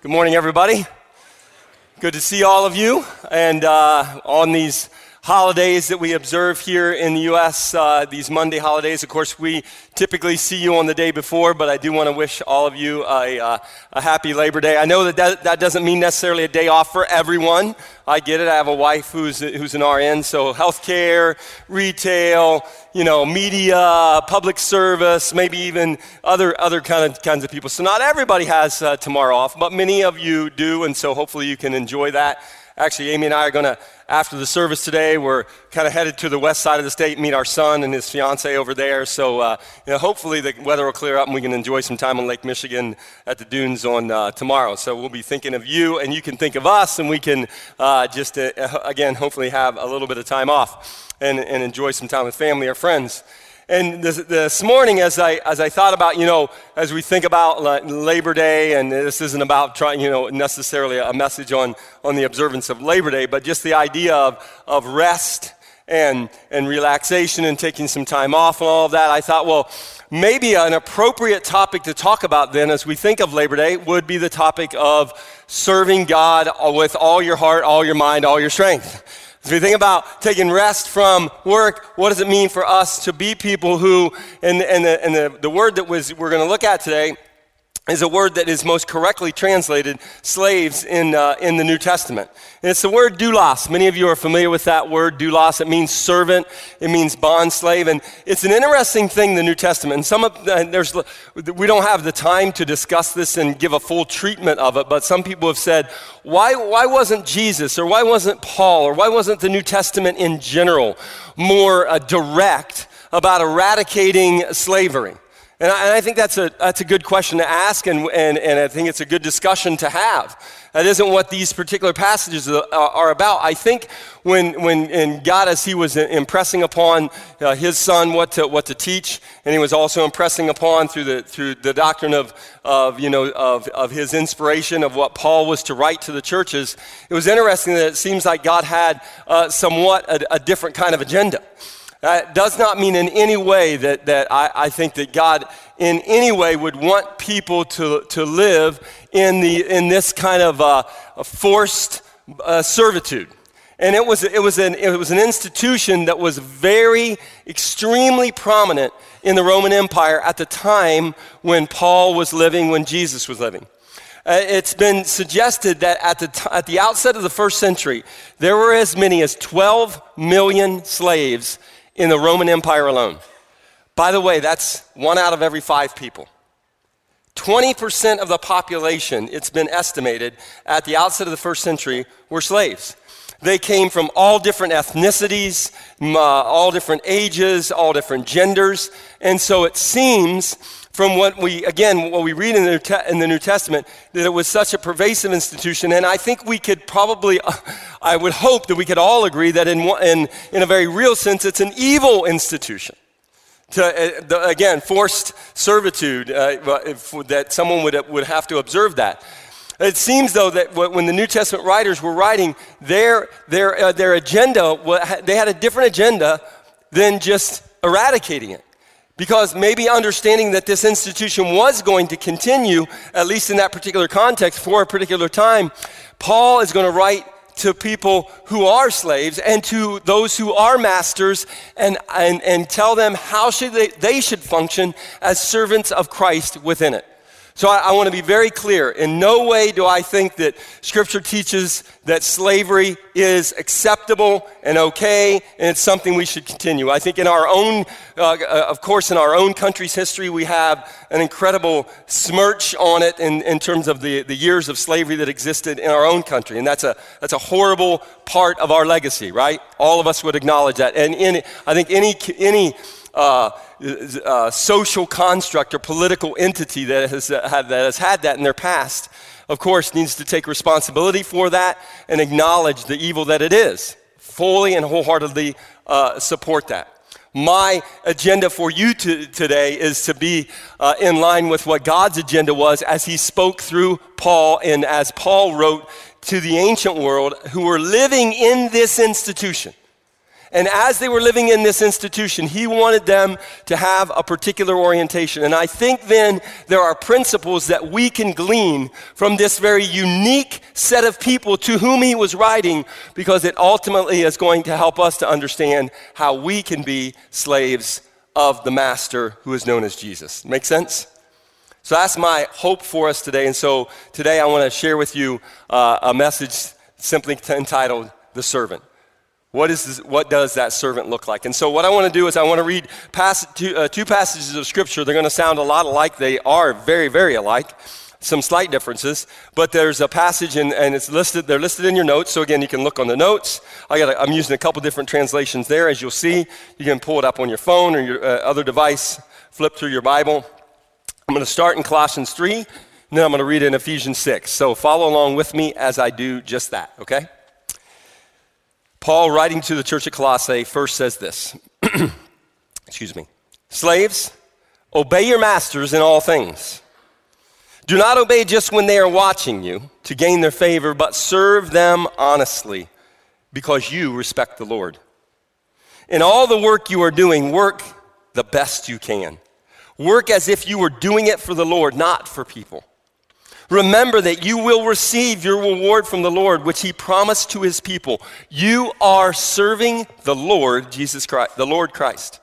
Good morning, everybody. Good to see all of you. And uh, on these holidays that we observe here in the U.S., uh, these Monday holidays, of course, we typically see you on the day before, but I do want to wish all of you a, uh, a happy Labor Day. I know that, that that doesn't mean necessarily a day off for everyone. I get it. I have a wife who's, who's an RN, so healthcare, retail, you know, media, public service, maybe even other, other kind of, kinds of people. So not everybody has uh, tomorrow off, but many of you do, and so hopefully you can enjoy that. Actually, Amy and I are going to, after the service today, we're kind of headed to the west side of the state, meet our son and his fiance over there. So, uh, you know, hopefully the weather will clear up and we can enjoy some time on Lake Michigan at the dunes on uh, tomorrow. So we'll be thinking of you, and you can think of us, and we can uh, just, uh, again, hopefully have a little bit of time off and, and enjoy some time with family or friends. And this, this, morning, as I, as I thought about, you know, as we think about Labor Day, and this isn't about trying, you know, necessarily a message on, on the observance of Labor Day, but just the idea of, of rest and, and relaxation and taking some time off and all of that, I thought, well, maybe an appropriate topic to talk about then as we think of Labor Day would be the topic of serving God with all your heart, all your mind, all your strength. As we think about taking rest from work, what does it mean for us to be people who, and, and, the, and the, the word that was, we're going to look at today is a word that is most correctly translated slaves in, uh, in the New Testament. And it's the word doulos. Many of you are familiar with that word, doulos. It means servant, it means bond slave. And it's an interesting thing, the New Testament. And some of, there's, we don't have the time to discuss this and give a full treatment of it, but some people have said, why, why wasn't Jesus or why wasn't Paul or why wasn't the New Testament in general more uh, direct about eradicating slavery? And I, and I, think that's a, that's a good question to ask, and, and, and I think it's a good discussion to have. That isn't what these particular passages are about. I think when, when God, as He was impressing upon uh, His Son what to, what to teach, and He was also impressing upon through the, through the doctrine of, of, you know, of, of His inspiration of what Paul was to write to the churches, it was interesting that it seems like God had uh, somewhat a, a different kind of agenda. That does not mean in any way that, that I, I think that God in any way would want people to, to live in, the, in this kind of uh, forced uh, servitude. And it was, it, was an, it was an institution that was very, extremely prominent in the Roman Empire at the time when Paul was living, when Jesus was living. Uh, it's been suggested that at the, t- at the outset of the first century, there were as many as 12 million slaves in the Roman Empire alone. By the way, that's one out of every five people. 20% of the population, it's been estimated, at the outset of the first century were slaves. They came from all different ethnicities, uh, all different ages, all different genders. And so it seems from what we, again, what we read in the, New Te- in the New Testament, that it was such a pervasive institution. And I think we could probably, uh, I would hope that we could all agree that in, in, in a very real sense, it's an evil institution. To, uh, the, again, forced servitude, uh, if, that someone would, would have to observe that. It seems, though, that when the New Testament writers were writing, their, their, uh, their agenda, they had a different agenda than just eradicating it. Because maybe understanding that this institution was going to continue, at least in that particular context, for a particular time, Paul is going to write to people who are slaves and to those who are masters and, and, and tell them how should they, they should function as servants of Christ within it. So I, I want to be very clear. In no way do I think that Scripture teaches that slavery is acceptable and okay, and it's something we should continue. I think in our own, uh, uh, of course, in our own country's history, we have an incredible smirch on it in, in terms of the, the years of slavery that existed in our own country. And that's a, that's a horrible part of our legacy, right? All of us would acknowledge that. And in, I think any, any uh, uh, social construct or political entity that has, uh, had, that has had that in their past, of course, needs to take responsibility for that and acknowledge the evil that it is. Fully and wholeheartedly uh, support that. My agenda for you to, today is to be uh, in line with what God's agenda was as He spoke through Paul and as Paul wrote to the ancient world who were living in this institution And as they were living in this institution, he wanted them to have a particular orientation. And I think then there are principles that we can glean from this very unique set of people to whom he was writing, because it ultimately is going to help us to understand how we can be slaves of the master who is known as Jesus. Make sense? So that's my hope for us today. And so today I want to share with you uh, a message simply entitled The Servant. What, is this, what does that servant look like? And so, what I want to do is, I want to read two, uh, two passages of Scripture. They're going to sound a lot alike. They are very, very alike. Some slight differences, but there's a passage and, and it's listed. They're listed in your notes. So again, you can look on the notes. I got. I'm using a couple different translations there, as you'll see. You can pull it up on your phone or your uh, other device. Flip through your Bible. I'm going to start in Colossians 3, and then I'm going to read in Ephesians 6. So follow along with me as I do just that. Okay. Paul, writing to the church at Colossae, first says this Excuse me. Slaves, obey your masters in all things. Do not obey just when they are watching you to gain their favor, but serve them honestly because you respect the Lord. In all the work you are doing, work the best you can. Work as if you were doing it for the Lord, not for people. Remember that you will receive your reward from the Lord, which he promised to his people. You are serving the Lord Jesus Christ, the Lord Christ.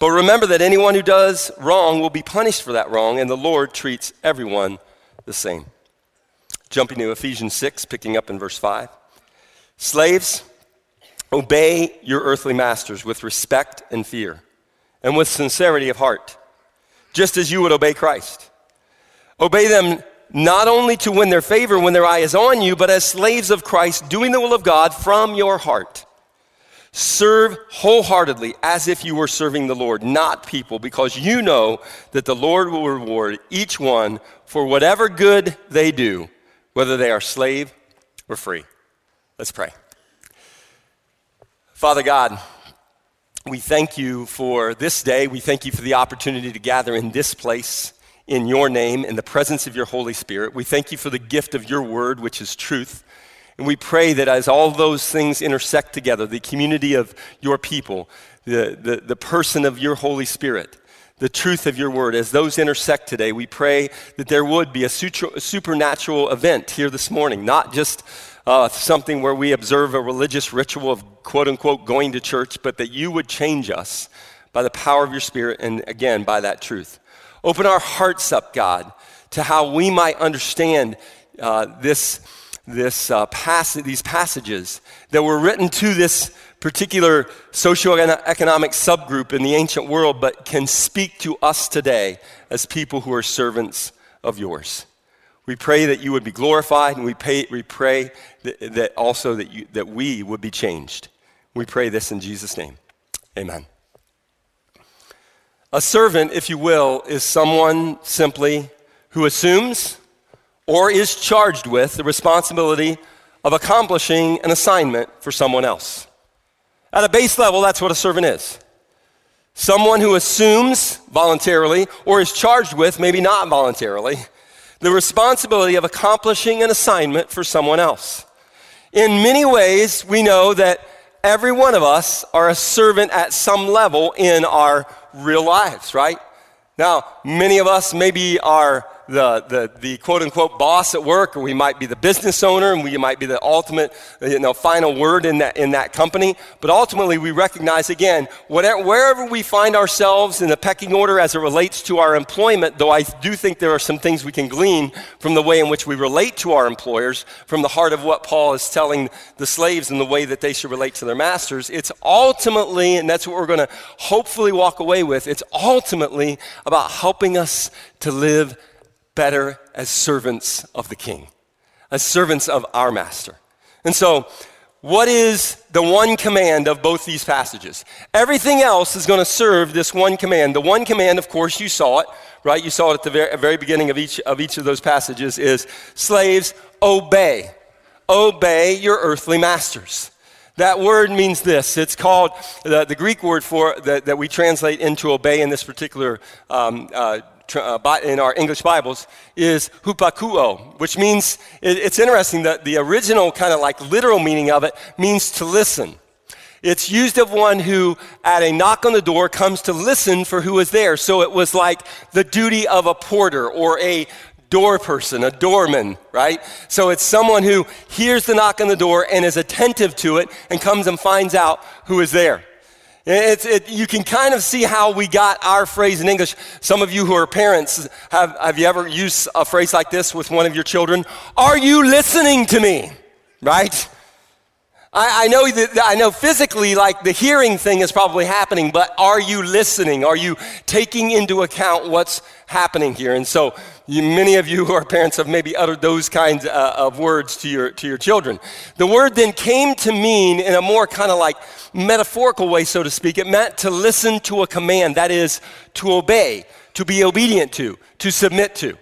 But remember that anyone who does wrong will be punished for that wrong, and the Lord treats everyone the same. Jumping to Ephesians 6, picking up in verse 5. Slaves, obey your earthly masters with respect and fear, and with sincerity of heart, just as you would obey Christ. Obey them not only to win their favor when their eye is on you, but as slaves of Christ, doing the will of God from your heart. Serve wholeheartedly as if you were serving the Lord, not people, because you know that the Lord will reward each one for whatever good they do, whether they are slave or free. Let's pray. Father God, we thank you for this day. We thank you for the opportunity to gather in this place in your name, in the presence of your Holy Spirit. We thank you for the gift of your word, which is truth. And we pray that as all those things intersect together, the community of your people, the, the, the person of your Holy Spirit, the truth of your word, as those intersect today, we pray that there would be a, supernatural event here this morning, not just uh, something where we observe a religious ritual of quote unquote going to church, but that you would change us by the power of your spirit and again by that truth. Open our hearts up, God, to how we might understand uh, this, this, uh, pass- these passages that were written to this particular socioeconomic subgroup in the ancient world, but can speak to us today as people who are servants of yours. We pray that you would be glorified, and we, pay, we pray that, that also that, you, that we would be changed. We pray this in Jesus' name. Amen. A servant, if you will, is someone simply who assumes or is charged with the responsibility of accomplishing an assignment for someone else. At a base level, that's what a servant is. Someone who assumes voluntarily or is charged with, maybe not voluntarily, the responsibility of accomplishing an assignment for someone else. In many ways, we know that every one of us are a servant at some level in our real lives, right? Now, many of us maybe are the, the, the quote unquote boss at work, or we might be the business owner, and we might be the ultimate, you know, final word in that, in that company. But ultimately, we recognize again, whatever, wherever we find ourselves in the pecking order as it relates to our employment, though I do think there are some things we can glean from the way in which we relate to our employers, from the heart of what Paul is telling the slaves and the way that they should relate to their masters. It's ultimately, and that's what we're going to hopefully walk away with, it's ultimately about helping us to live better as servants of the king, as servants of our master. And so, what is the one command of both these passages? Everything else is going to serve this one command. The one command, of course, you saw it, right? You saw it at the very, beginning of each, of each of those passages is slaves, obey. Obey your earthly masters. That word means this. It's called, the, the Greek word for that, that we translate into obey in this particular um, uh, Uh, in our English Bibles is hypakouō, which means, it's interesting that the original kind of like literal meaning of it means to listen. It's used of one who, at a knock on the door, comes to listen for who is there. So it was like the duty of a porter or a door person, a doorman, right? So it's someone who hears the knock on the door and is attentive to it and comes and finds out who is there. It's, it, you can kind of see how we got our phrase in English. Some of you who are parents, have, have you ever used a phrase like this with one of your children? Are you listening to me? Right? I, I, know that I know physically, like the hearing thing is probably happening, but are you listening? Are you taking into account what's happening here? And so, you, many of you who are parents have maybe uttered those kinds uh, of words to your to your children. The word then came to mean in a more kind of like metaphorical way, so to speak. It meant to listen to a command, that is, to obey, to be obedient to, to submit to.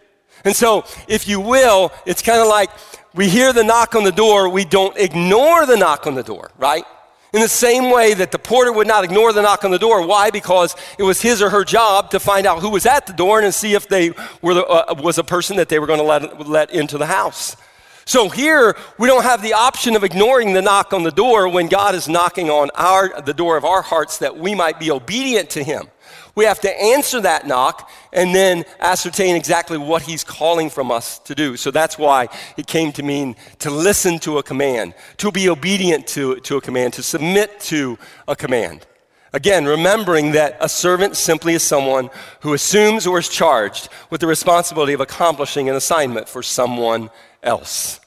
And so, if you will, it's kind of like we hear the knock on the door, we don't ignore the knock on the door, right? In the same way that the porter would not ignore the knock on the door. Why? Because it was his or her job to find out who was at the door and see if they were the, uh, was a person that they were going to let, let into the house. So here, we don't have the option of ignoring the knock on the door when God is knocking on our, the door of our hearts that we might be obedient to Him. We have to answer that knock and then ascertain exactly what he's calling from us to do. So that's why it came to mean to listen to a command, to be obedient to, to a command, to submit to a command. Again, remembering that a servant simply is someone who assumes or is charged with the responsibility of accomplishing an assignment for someone else.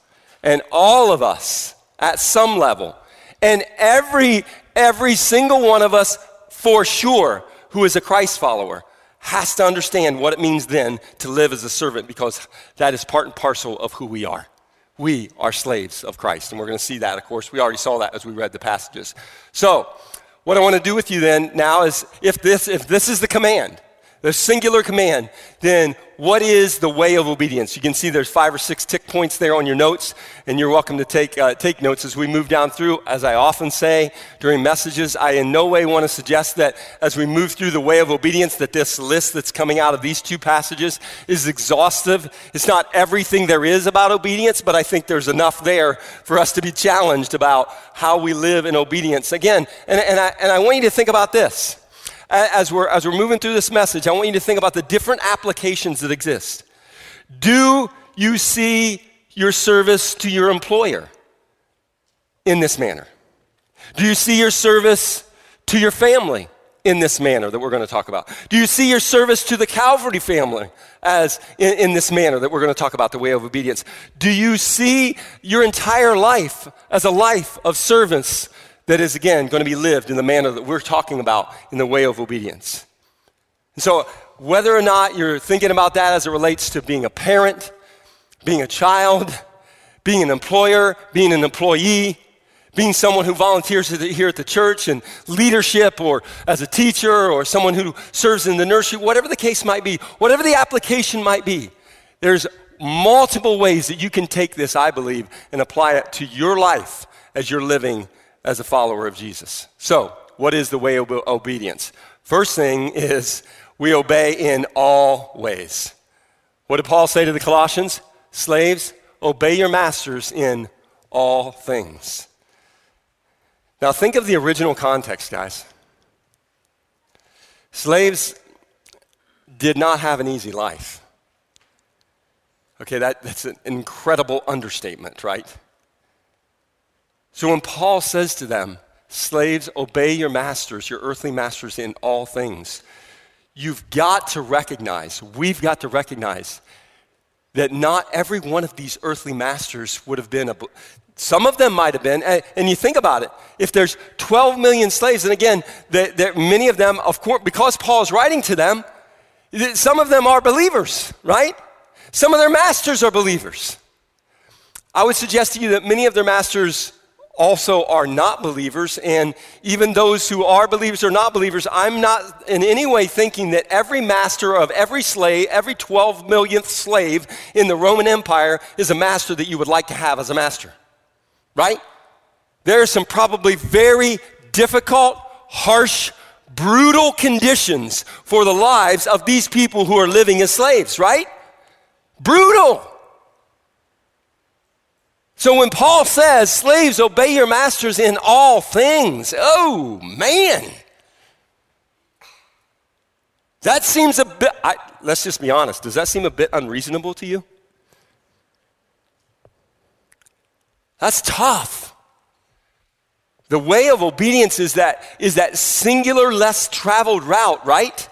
And all of us, at some level, and every, every single one of us for sure, who is a Christ follower has to understand what it means then to live as a servant because that is part and parcel of who we are. We are slaves of Christ. And we're going to see that, of course. We already saw that as we read the passages. So, what I want to do with you then now is if this, if this is the command, the singular command, then what is the way of obedience? You can see there's five or six tick points there on your notes, and you're welcome to take, uh, take notes as we move down through. As I often say during messages, I in no way want to suggest that as we move through the way of obedience, that this list that's coming out of these two passages is exhaustive. It's not everything there is about obedience, but I think there's enough there for us to be challenged about how we live in obedience. Again, and, and, I, and I want you to think about this as we're, as we're moving through this message, I want you to think about the different applications that exist. Do you see your service to your employer in this manner? Do you see your service to your family in this manner that we're going to talk about? Do you see your service to the Calvary family as in, in, this manner that we're going to talk about, the way of obedience? Do you see your entire life as a life of service that is, again, going to be lived in the manner that we're talking about in the way of obedience. And so, whether or not you're thinking about that as it relates to being a parent, being a child, being an employer, being an employee, being someone who volunteers here at the church and leadership or as a teacher or someone who serves in the nursery, whatever the case might be, whatever the application might be, there's multiple ways that you can take this, I believe, and apply it to your life as you're living as a follower of Jesus. So, what is the way of obedience? First thing is we obey in all ways. What did Paul say to the Colossians? Slaves, obey your masters in all things. Now, think of the original context, guys. Slaves did not have an easy life. Okay, that, that's an incredible understatement, right? So when Paul says to them, Slaves, obey your masters, your earthly masters in all things, you've got to recognize, we've got to recognize that not every one of these earthly masters would have been a. Some of them might have been, and you think about it. If there's 12 million slaves, and again, the, many of them, of course, because Paul's writing to them, some of them are believers, right? Some of their masters are believers. I would suggest to you that many of their masters also are not believers. And even those who are believers or not believers, I'm not in any way thinking that every master of every slave, every 12 millionth slave in the Roman Empire is a master that you would like to have as a master. Right? There are some probably very difficult, harsh, brutal conditions for the lives of these people who are living as slaves, right? Brutal. So when Paul says, slaves, obey your masters in all things, oh man. That seems a bit, I, let's just be honest, does that seem a bit unreasonable to you? That's tough. The way of obedience is that, is that singular, less traveled route, right?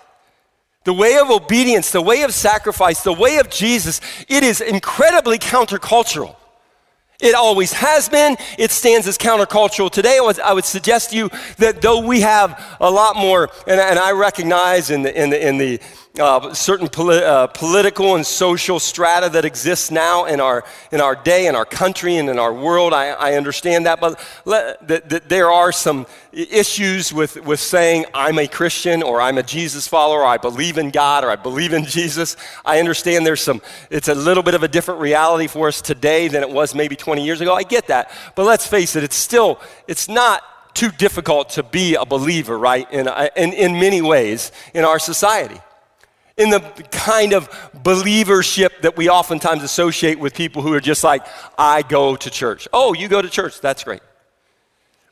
The way of obedience, the way of sacrifice, the way of Jesus, it is incredibly countercultural. It always has been. It stands as countercultural today. I would, suggest to you that though we have a lot more, and, and I recognize in the, in the, in the uh, certain poli- uh, political and social strata that exists now in our, in our day, in our country, and in our world. I, I understand that. But let, that, that there are some issues with, with saying, I'm a Christian, or I'm a Jesus follower, or I believe in God, or I believe in Jesus. I understand there's some, it's a little bit of a different reality for us today than it was maybe 20 years ago. I get that. But let's face it, it's still, it's not too difficult to be a believer, right, in, in, in many ways in our society in the kind of believership that we oftentimes associate with people who are just like, I go to church. Oh, you go to church, that's great.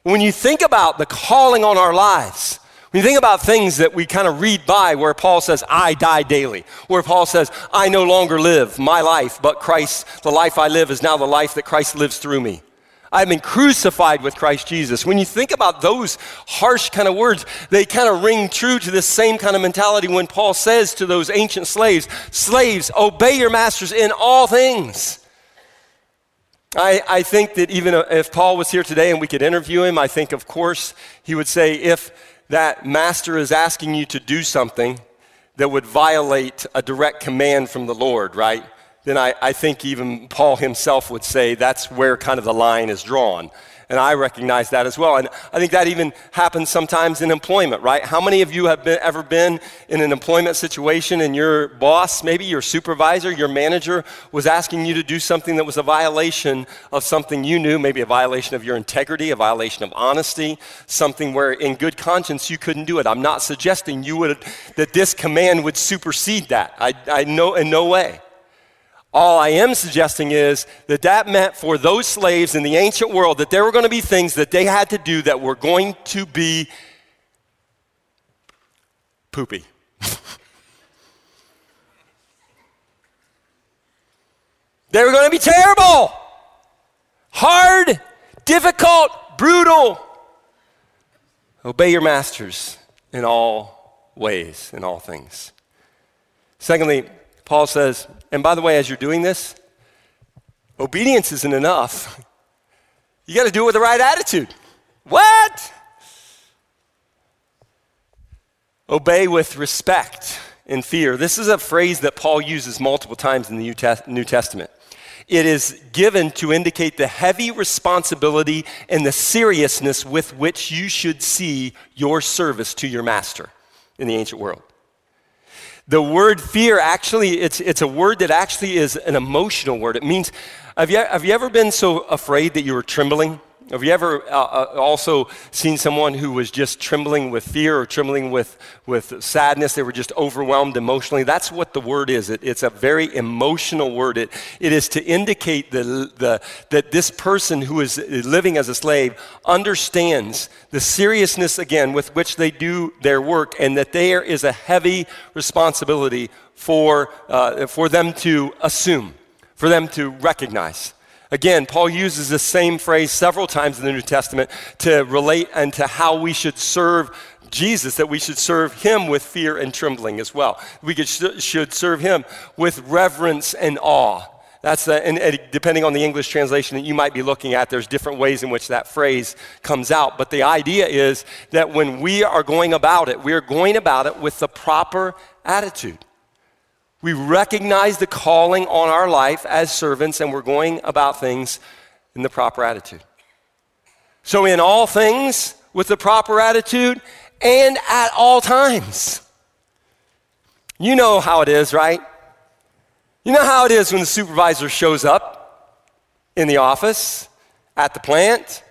When you think about the calling on our lives, when you think about things that we kind of read by where Paul says, I die daily, where Paul says, I no longer live my life, but Christ, the life I live is now the life that Christ lives through me. I've been crucified with Christ Jesus. When you think about those harsh kind of words, they kind of ring true to this same kind of mentality when Paul says to those ancient slaves, Slaves, obey your masters in all things. I, I think that even uh, if Paul was here today and we could interview him, I think, of course, he would say, if that master is asking you to do something that would violate a direct command from the Lord, right? Then I, I think even Paul himself would say that's where kind of the line is drawn. And I recognize that as well. And I think that even happens sometimes in employment, right? How many of you have been, ever been in an employment situation and your boss, maybe your supervisor, your manager, was asking you to do something that was a violation of something you knew, maybe a violation of your integrity, a violation of honesty, something where in good conscience you couldn't do it? I'm not suggesting you would, that this command would supersede that. I, I know in no way. All I am suggesting is that that meant for those slaves in the ancient world that there were going to be things that they had to do that were going to be poopy. they were going to be terrible, hard, difficult, brutal. Obey your masters in all ways, in all things. Secondly, Paul says, and by the way, as you're doing this, obedience isn't enough. You got to do it with the right attitude. What? Obey with respect and fear. This is a phrase that Paul uses multiple times in the New Testament. It is given to indicate the heavy responsibility and the seriousness with which you should see your service to your master in the ancient world. The word fear actually, it's, it's a word that actually is an emotional word. It means, have you, have you ever been so afraid that you were trembling? Have you ever uh, uh, also seen someone who was just trembling with fear or trembling with, with sadness? They were just overwhelmed emotionally. That's what the word is. It, it's a very emotional word. It, it is to indicate the, the, that this person who is living as a slave understands the seriousness, again, with which they do their work, and that there is a heavy responsibility for, uh, for them to assume, for them to recognize. Again, Paul uses the same phrase several times in the New Testament to relate and to how we should serve Jesus, that we should serve him with fear and trembling as well. We could, should serve him with reverence and awe. That's the, and, and depending on the English translation that you might be looking at, there's different ways in which that phrase comes out. But the idea is that when we are going about it, we are going about it with the proper attitude. We recognize the calling on our life as servants, and we're going about things in the proper attitude. So, in all things, with the proper attitude, and at all times. You know how it is, right? You know how it is when the supervisor shows up in the office, at the plant.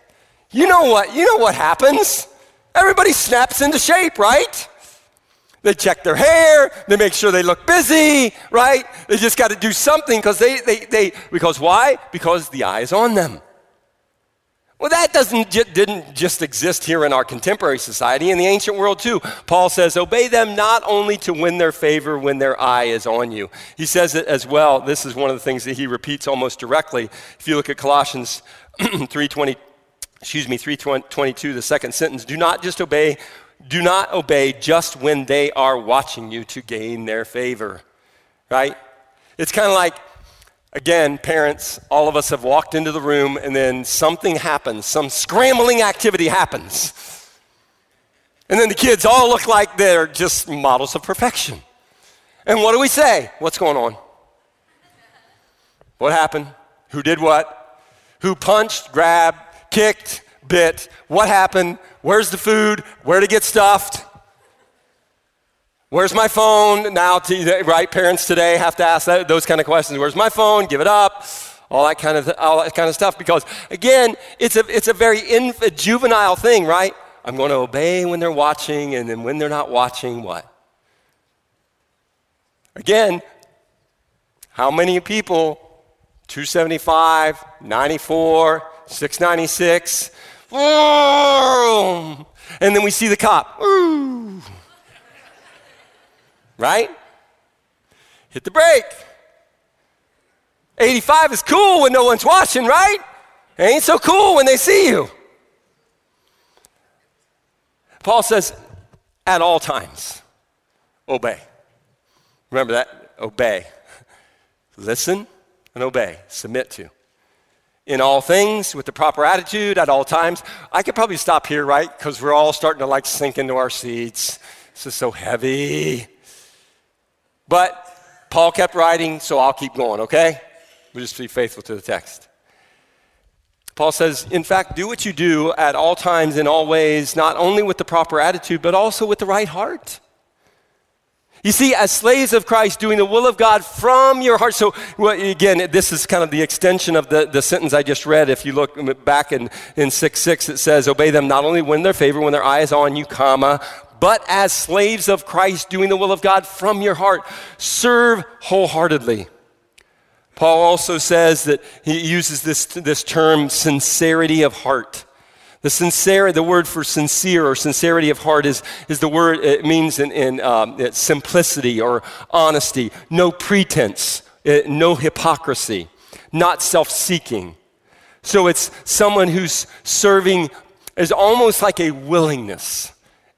You know what? You know what happens. Everybody snaps into shape, right? They check their hair, they make sure they look busy, right? They just got to do something because they, they, they, because why? Because the eye is on them. Well, that doesn't didn't just exist here in our contemporary society, in the ancient world too. Paul says, Obey them not only to win their favor when their eye is on you. He says it as well. This is one of the things that he repeats almost directly. If you look at Colossians 3:20, excuse me, 3:22, the second sentence, do not just obey, do not obey just when they are watching you to gain their favor. Right? It's kind of like Again, parents, all of us have walked into the room and then something happens, some scrambling activity happens. And then the kids all look like they're just models of perfection. And what do we say? What's going on? What happened? Who did what? Who punched, grabbed, kicked, bit? What happened? Where's the food? Where to get stuffed? Where's my phone? Now, to, right? Parents today have to ask that, those kind of questions. Where's my phone? Give it up. All that kind of, all that kind of stuff. Because again, it's a, it's a very inf- juvenile thing, right? I'm going to obey when they're watching, and then when they're not watching, what? Again, how many people? 275, 94, 696. And then we see the cop. Right? Hit the brake. 85 is cool when no one's watching, right? It ain't so cool when they see you. Paul says, at all times, obey. Remember that? Obey. Listen and obey. Submit to. In all things, with the proper attitude, at all times. I could probably stop here, right? Because we're all starting to like sink into our seats. This is so heavy. But Paul kept writing, so I'll keep going, okay? We'll just be faithful to the text. Paul says, in fact, do what you do at all times, in all ways, not only with the proper attitude, but also with the right heart. You see, as slaves of Christ, doing the will of God from your heart. So, well, again, this is kind of the extension of the, the sentence I just read. If you look back in, in 6 6, it says, Obey them not only when their favor, when their eye is on you, comma, but as slaves of Christ, doing the will of God from your heart. Serve wholeheartedly. Paul also says that he uses this, this term sincerity of heart. The sincere, the word for sincere or sincerity of heart is, is the word, it means in, in um, simplicity or honesty, no pretense, uh, no hypocrisy, not self seeking. So it's someone who's serving is almost like a willingness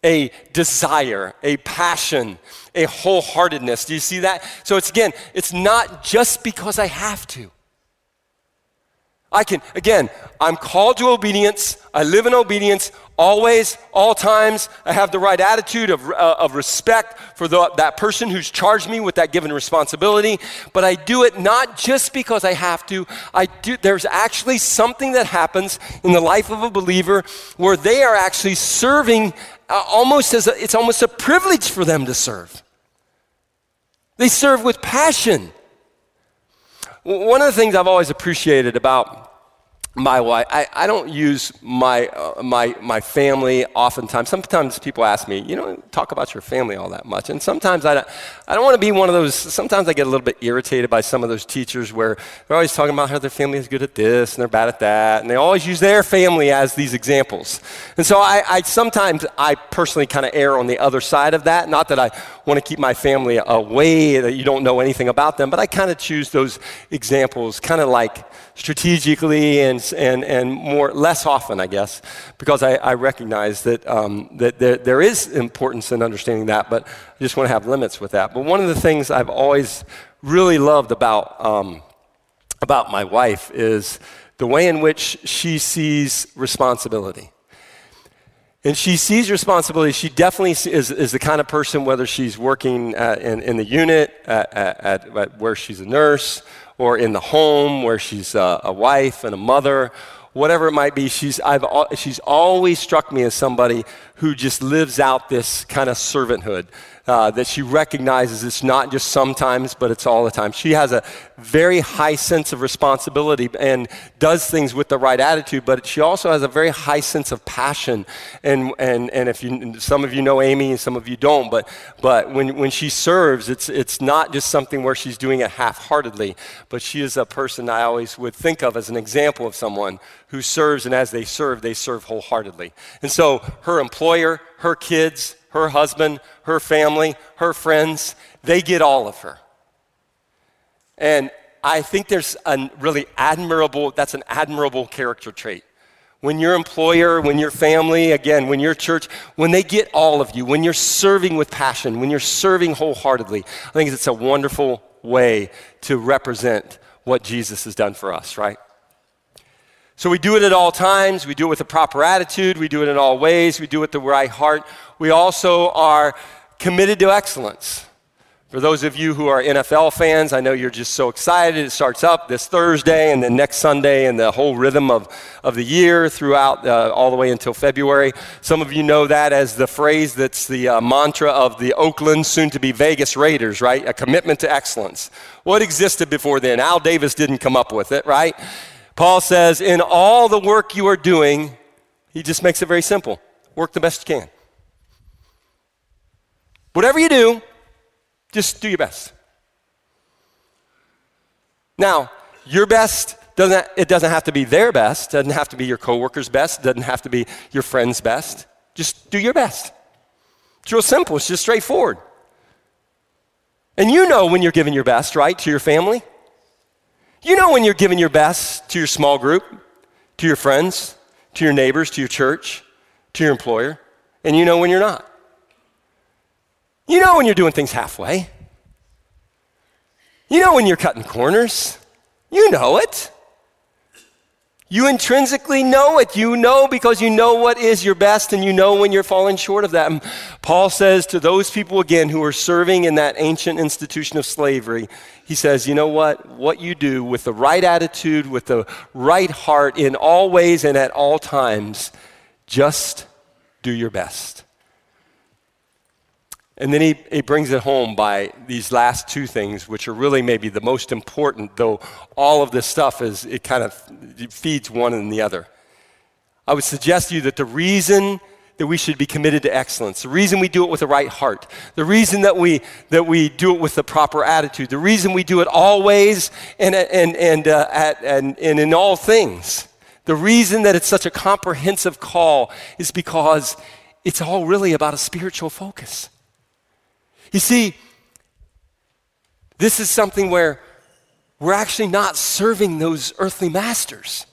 a desire, a passion, a wholeheartedness. Do you see that? So it's again, it's not just because I have to. I can, again, I'm called to obedience. I live in obedience always, all times. I have the right attitude of, uh, of respect for the, that person who's charged me with that given responsibility. But I do it not just because I have to. I do, there's actually something that happens in the life of a believer where they are actually serving uh, almost as a, it's almost a privilege for them to serve. They serve with passion. One of the things I've always appreciated about my wife, I, I don't use my, uh, my, my family oftentimes. Sometimes people ask me, you know, talk about your family all that much. And sometimes I don't, I don't want to be one of those, sometimes I get a little bit irritated by some of those teachers where they're always talking about how their family is good at this and they're bad at that. And they always use their family as these examples. And so I, I sometimes, I personally kind of err on the other side of that. Not that I want to keep my family away, that you don't know anything about them, but I kind of choose those examples kind of like strategically and and, and more, less often, I guess, because I, I recognize that, um, that there, there is importance in understanding that, but I just want to have limits with that. But one of the things I've always really loved about, um, about my wife is the way in which she sees responsibility. And she sees responsibility. She definitely is, is the kind of person, whether she's working at, in, in the unit, at, at, at, where she's a nurse, or in the home where she's a, a wife and a mother, whatever it might be, she's, I've, she's always struck me as somebody who just lives out this kind of servanthood uh, that she recognizes it's not just sometimes, but it's all the time. She has a very high sense of responsibility and does things with the right attitude, but she also has a very high sense of passion. And, and, and if you, some of you know Amy and some of you don't, but, but when, when she serves, it's, it's not just something where she's doing it half heartedly, but she is a person I always would think of as an example of someone who serves, and as they serve, they serve wholeheartedly. And so her employer, her kids, her husband, her family, her friends, they get all of her. And I think there's a really admirable, that's an admirable character trait. When your employer, when your family, again, when your church, when they get all of you, when you're serving with passion, when you're serving wholeheartedly, I think it's a wonderful way to represent what Jesus has done for us, right? So we do it at all times. We do it with a proper attitude. We do it in all ways. We do it with the right heart. We also are committed to excellence. For those of you who are NFL fans, I know you're just so excited. It starts up this Thursday and then next Sunday and the whole rhythm of, of the year throughout uh, all the way until February. Some of you know that as the phrase that's the uh, mantra of the Oakland, soon to be Vegas Raiders, right? A commitment to excellence. What existed before then? Al Davis didn't come up with it, right? Paul says, in all the work you are doing, he just makes it very simple work the best you can. Whatever you do, just do your best. Now, your best doesn't it doesn't have to be their best, doesn't have to be your coworker's best, doesn't have to be your friend's best. Just do your best. It's real simple, it's just straightforward. And you know when you're giving your best, right, to your family? You know when you're giving your best to your small group, to your friends, to your neighbors, to your church, to your employer, and you know when you're not. You know when you're doing things halfway. You know when you're cutting corners. You know it. You intrinsically know it. You know because you know what is your best and you know when you're falling short of that. And Paul says to those people again who are serving in that ancient institution of slavery, he says, you know what? What you do with the right attitude, with the right heart, in all ways and at all times, just do your best. And then he, he brings it home by these last two things, which are really maybe the most important, though all of this stuff is, it kind of feeds one and the other. I would suggest to you that the reason that we should be committed to excellence, the reason we do it with the right heart, the reason that we, that we do it with the proper attitude, the reason we do it always and, and, and, uh, at, and, and in all things, the reason that it's such a comprehensive call is because it's all really about a spiritual focus. You see, this is something where we're actually not serving those earthly masters,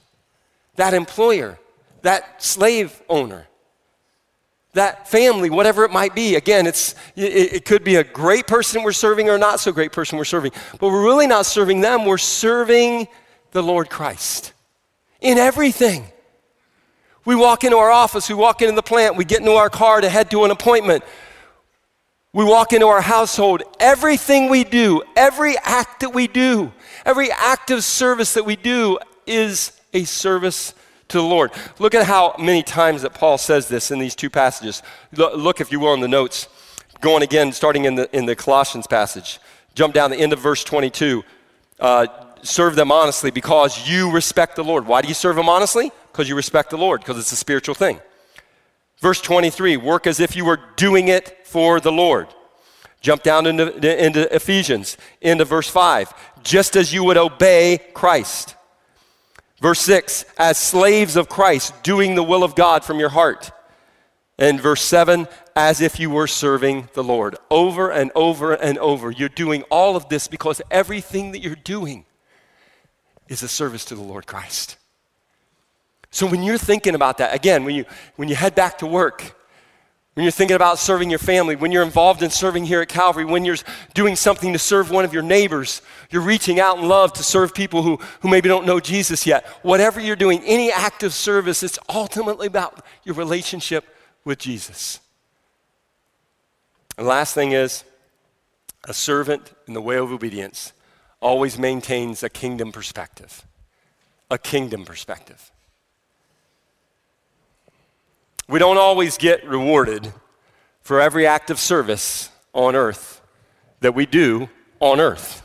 that employer, that slave owner, that family, whatever it might be. Again, it's, it, it, could be a great person we're serving or not so great person we're serving, but we're really not serving them. We're serving the Lord Christ in everything. We walk into our office, we walk into the plant, we get into our car to head to an appointment. We walk into our household, everything we do, every act that we do, every act of service that we do is a service to the Lord. Look at how many times that Paul says this in these two passages. Look, if you will, in the notes. Going again, starting in the, in the Colossians passage. Jump down the end of verse 22. Uh, serve them honestly because you respect the Lord. Why do you serve them honestly? Because you respect the Lord, because it's a spiritual thing. Verse 23 work as if you were doing it for the Lord. Jump down into, into Ephesians, into verse 5. Just as you would obey Christ. Verse 6, as slaves of Christ, doing the will of God from your heart. And verse 7, as if you were serving the Lord. Over and over and over. You're doing all of this because everything that you're doing is a service to the Lord Christ. So when you're thinking about that, again, when you, when you head back to work, when you're thinking about serving your family, when you're involved in serving here at Calvary, when you're doing something to serve one of your neighbors, you're reaching out in love to serve people who, who maybe don't know Jesus yet. Whatever you're doing, any act of service, it's ultimately about your relationship with Jesus. And last thing is, a servant in the way of obedience always maintains a kingdom perspective. A kingdom perspective. We don't always get rewarded for every act of service on earth that we do on earth.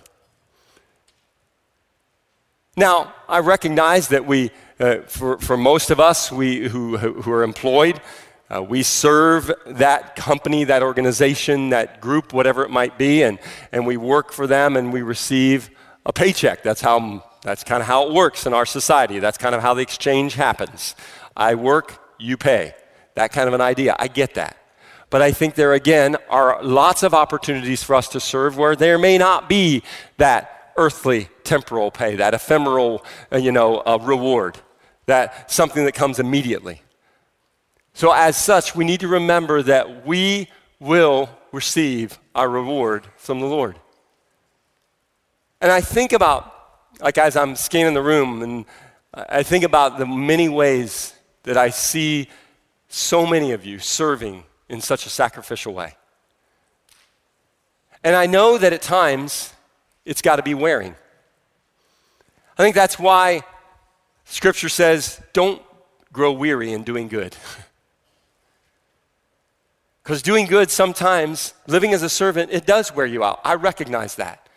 Now, I recognize that we, uh, for, for most of us we, who, who are employed, uh, we serve that company, that organization, that group, whatever it might be, and, and we work for them and we receive a paycheck. That's, how, that's kind of how it works in our society. That's kind of how the exchange happens. I work, you pay. That kind of an idea. I get that. But I think there again are lots of opportunities for us to serve where there may not be that earthly temporal pay, that ephemeral, uh, you know, uh, reward, that something that comes immediately. So as such, we need to remember that we will receive our reward from the Lord. And I think about, like as I'm scanning the room, and I think about the many ways that I see so many of you serving in such a sacrificial way. And I know that at times it's got to be wearing. I think that's why Scripture says, don't grow weary in doing good. Because doing good sometimes, living as a servant, it does wear you out. I recognize that.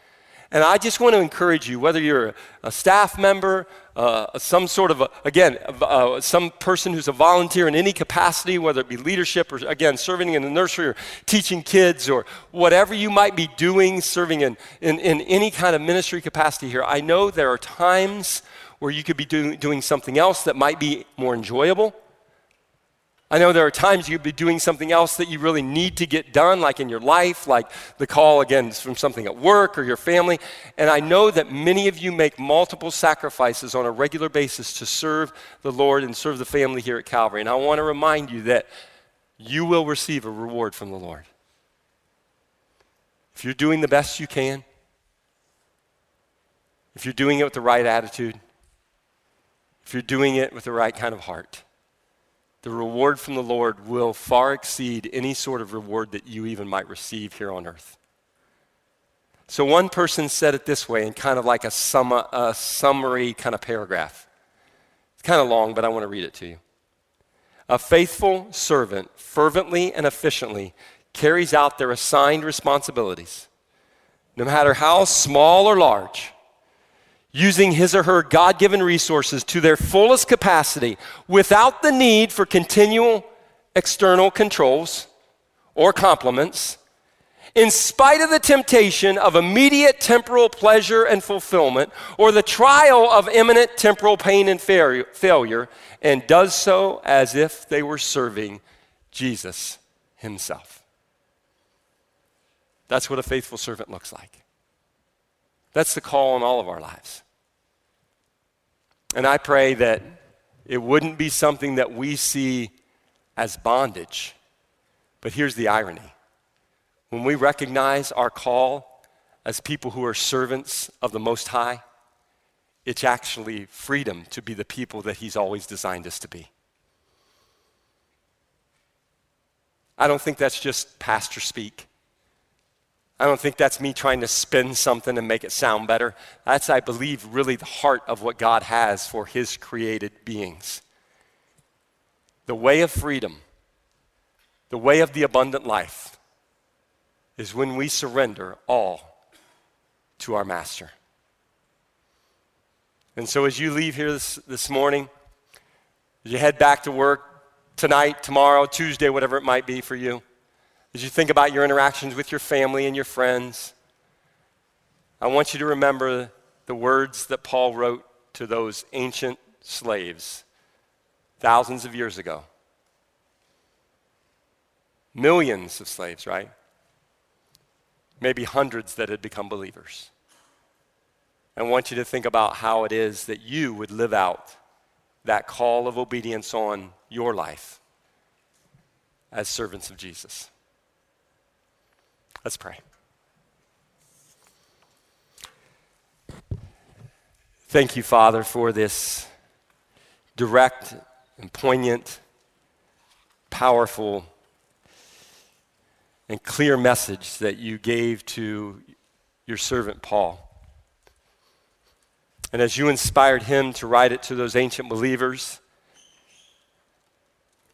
And I just want to encourage you, whether you're a staff member, uh, some sort of, a, again, uh, some person who's a volunteer in any capacity, whether it be leadership or, again, serving in the nursery or teaching kids or whatever you might be doing, serving in, in, in any kind of ministry capacity here, I know there are times where you could be do, doing something else that might be more enjoyable. I know there are times you'd be doing something else that you really need to get done, like in your life, like the call again from something at work or your family. And I know that many of you make multiple sacrifices on a regular basis to serve the Lord and serve the family here at Calvary. And I want to remind you that you will receive a reward from the Lord. If you're doing the best you can, if you're doing it with the right attitude, if you're doing it with the right kind of heart the reward from the Lord will far exceed any sort of reward that you even might receive here on earth. So, one person said it this way in kind of like a, sum- a summary kind of paragraph. It's kind of long, but I want to read it to you. A faithful servant fervently and efficiently carries out their assigned responsibilities, no matter how small or large using his or her God given resources to their fullest capacity without the need for continual external controls or compliments, in spite of the temptation of immediate temporal pleasure and fulfillment or the trial of imminent temporal pain and failure, and does so as if they were serving Jesus himself. That's what a faithful servant looks like. That's the call in all of our lives. And I pray that it wouldn't be something that we see as bondage. But here's the irony when we recognize our call as people who are servants of the Most High, it's actually freedom to be the people that He's always designed us to be. I don't think that's just pastor speak. I don't think that's me trying to spin something and make it sound better. That's, I believe, really the heart of what God has for his created beings. The way of freedom, the way of the abundant life, is when we surrender all to our Master. And so, as you leave here this, this morning, as you head back to work tonight, tomorrow, Tuesday, whatever it might be for you, as you think about your interactions with your family and your friends, I want you to remember the words that Paul wrote to those ancient slaves thousands of years ago. Millions of slaves, right? Maybe hundreds that had become believers. I want you to think about how it is that you would live out that call of obedience on your life as servants of Jesus. Let's pray. Thank you, Father, for this direct and poignant, powerful, and clear message that you gave to your servant Paul. And as you inspired him to write it to those ancient believers,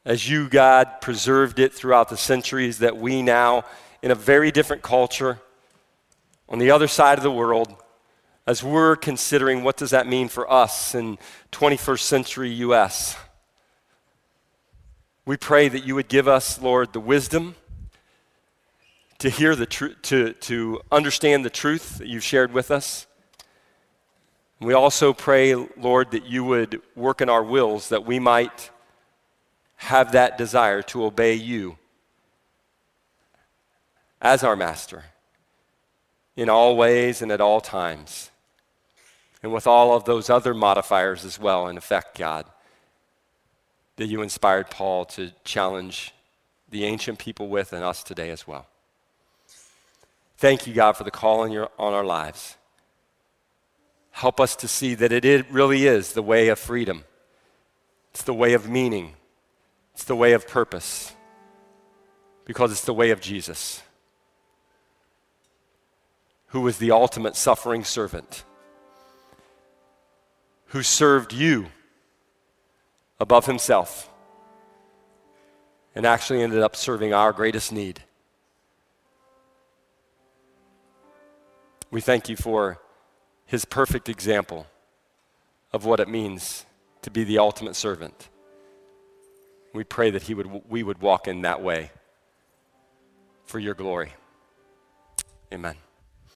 as you, God, preserved it throughout the centuries, that we now, in a very different culture, on the other side of the world, as we're considering what does that mean for us in 21st century US, we pray that you would give us, Lord, the wisdom to hear the truth, to, to understand the truth that you've shared with us. We also pray, Lord, that you would work in our wills that we might have that desire to obey you as our master in all ways and at all times. And with all of those other modifiers as well, in effect, God, that you inspired Paul to challenge the ancient people with and us today as well. Thank you, God, for the call on, your, on our lives. Help us to see that it really is the way of freedom, it's the way of meaning, it's the way of purpose because it's the way of Jesus, who was the ultimate suffering servant, who served you above himself and actually ended up serving our greatest need. We thank you for his perfect example of what it means to be the ultimate servant. We pray that he would, we would walk in that way for your glory. Amen.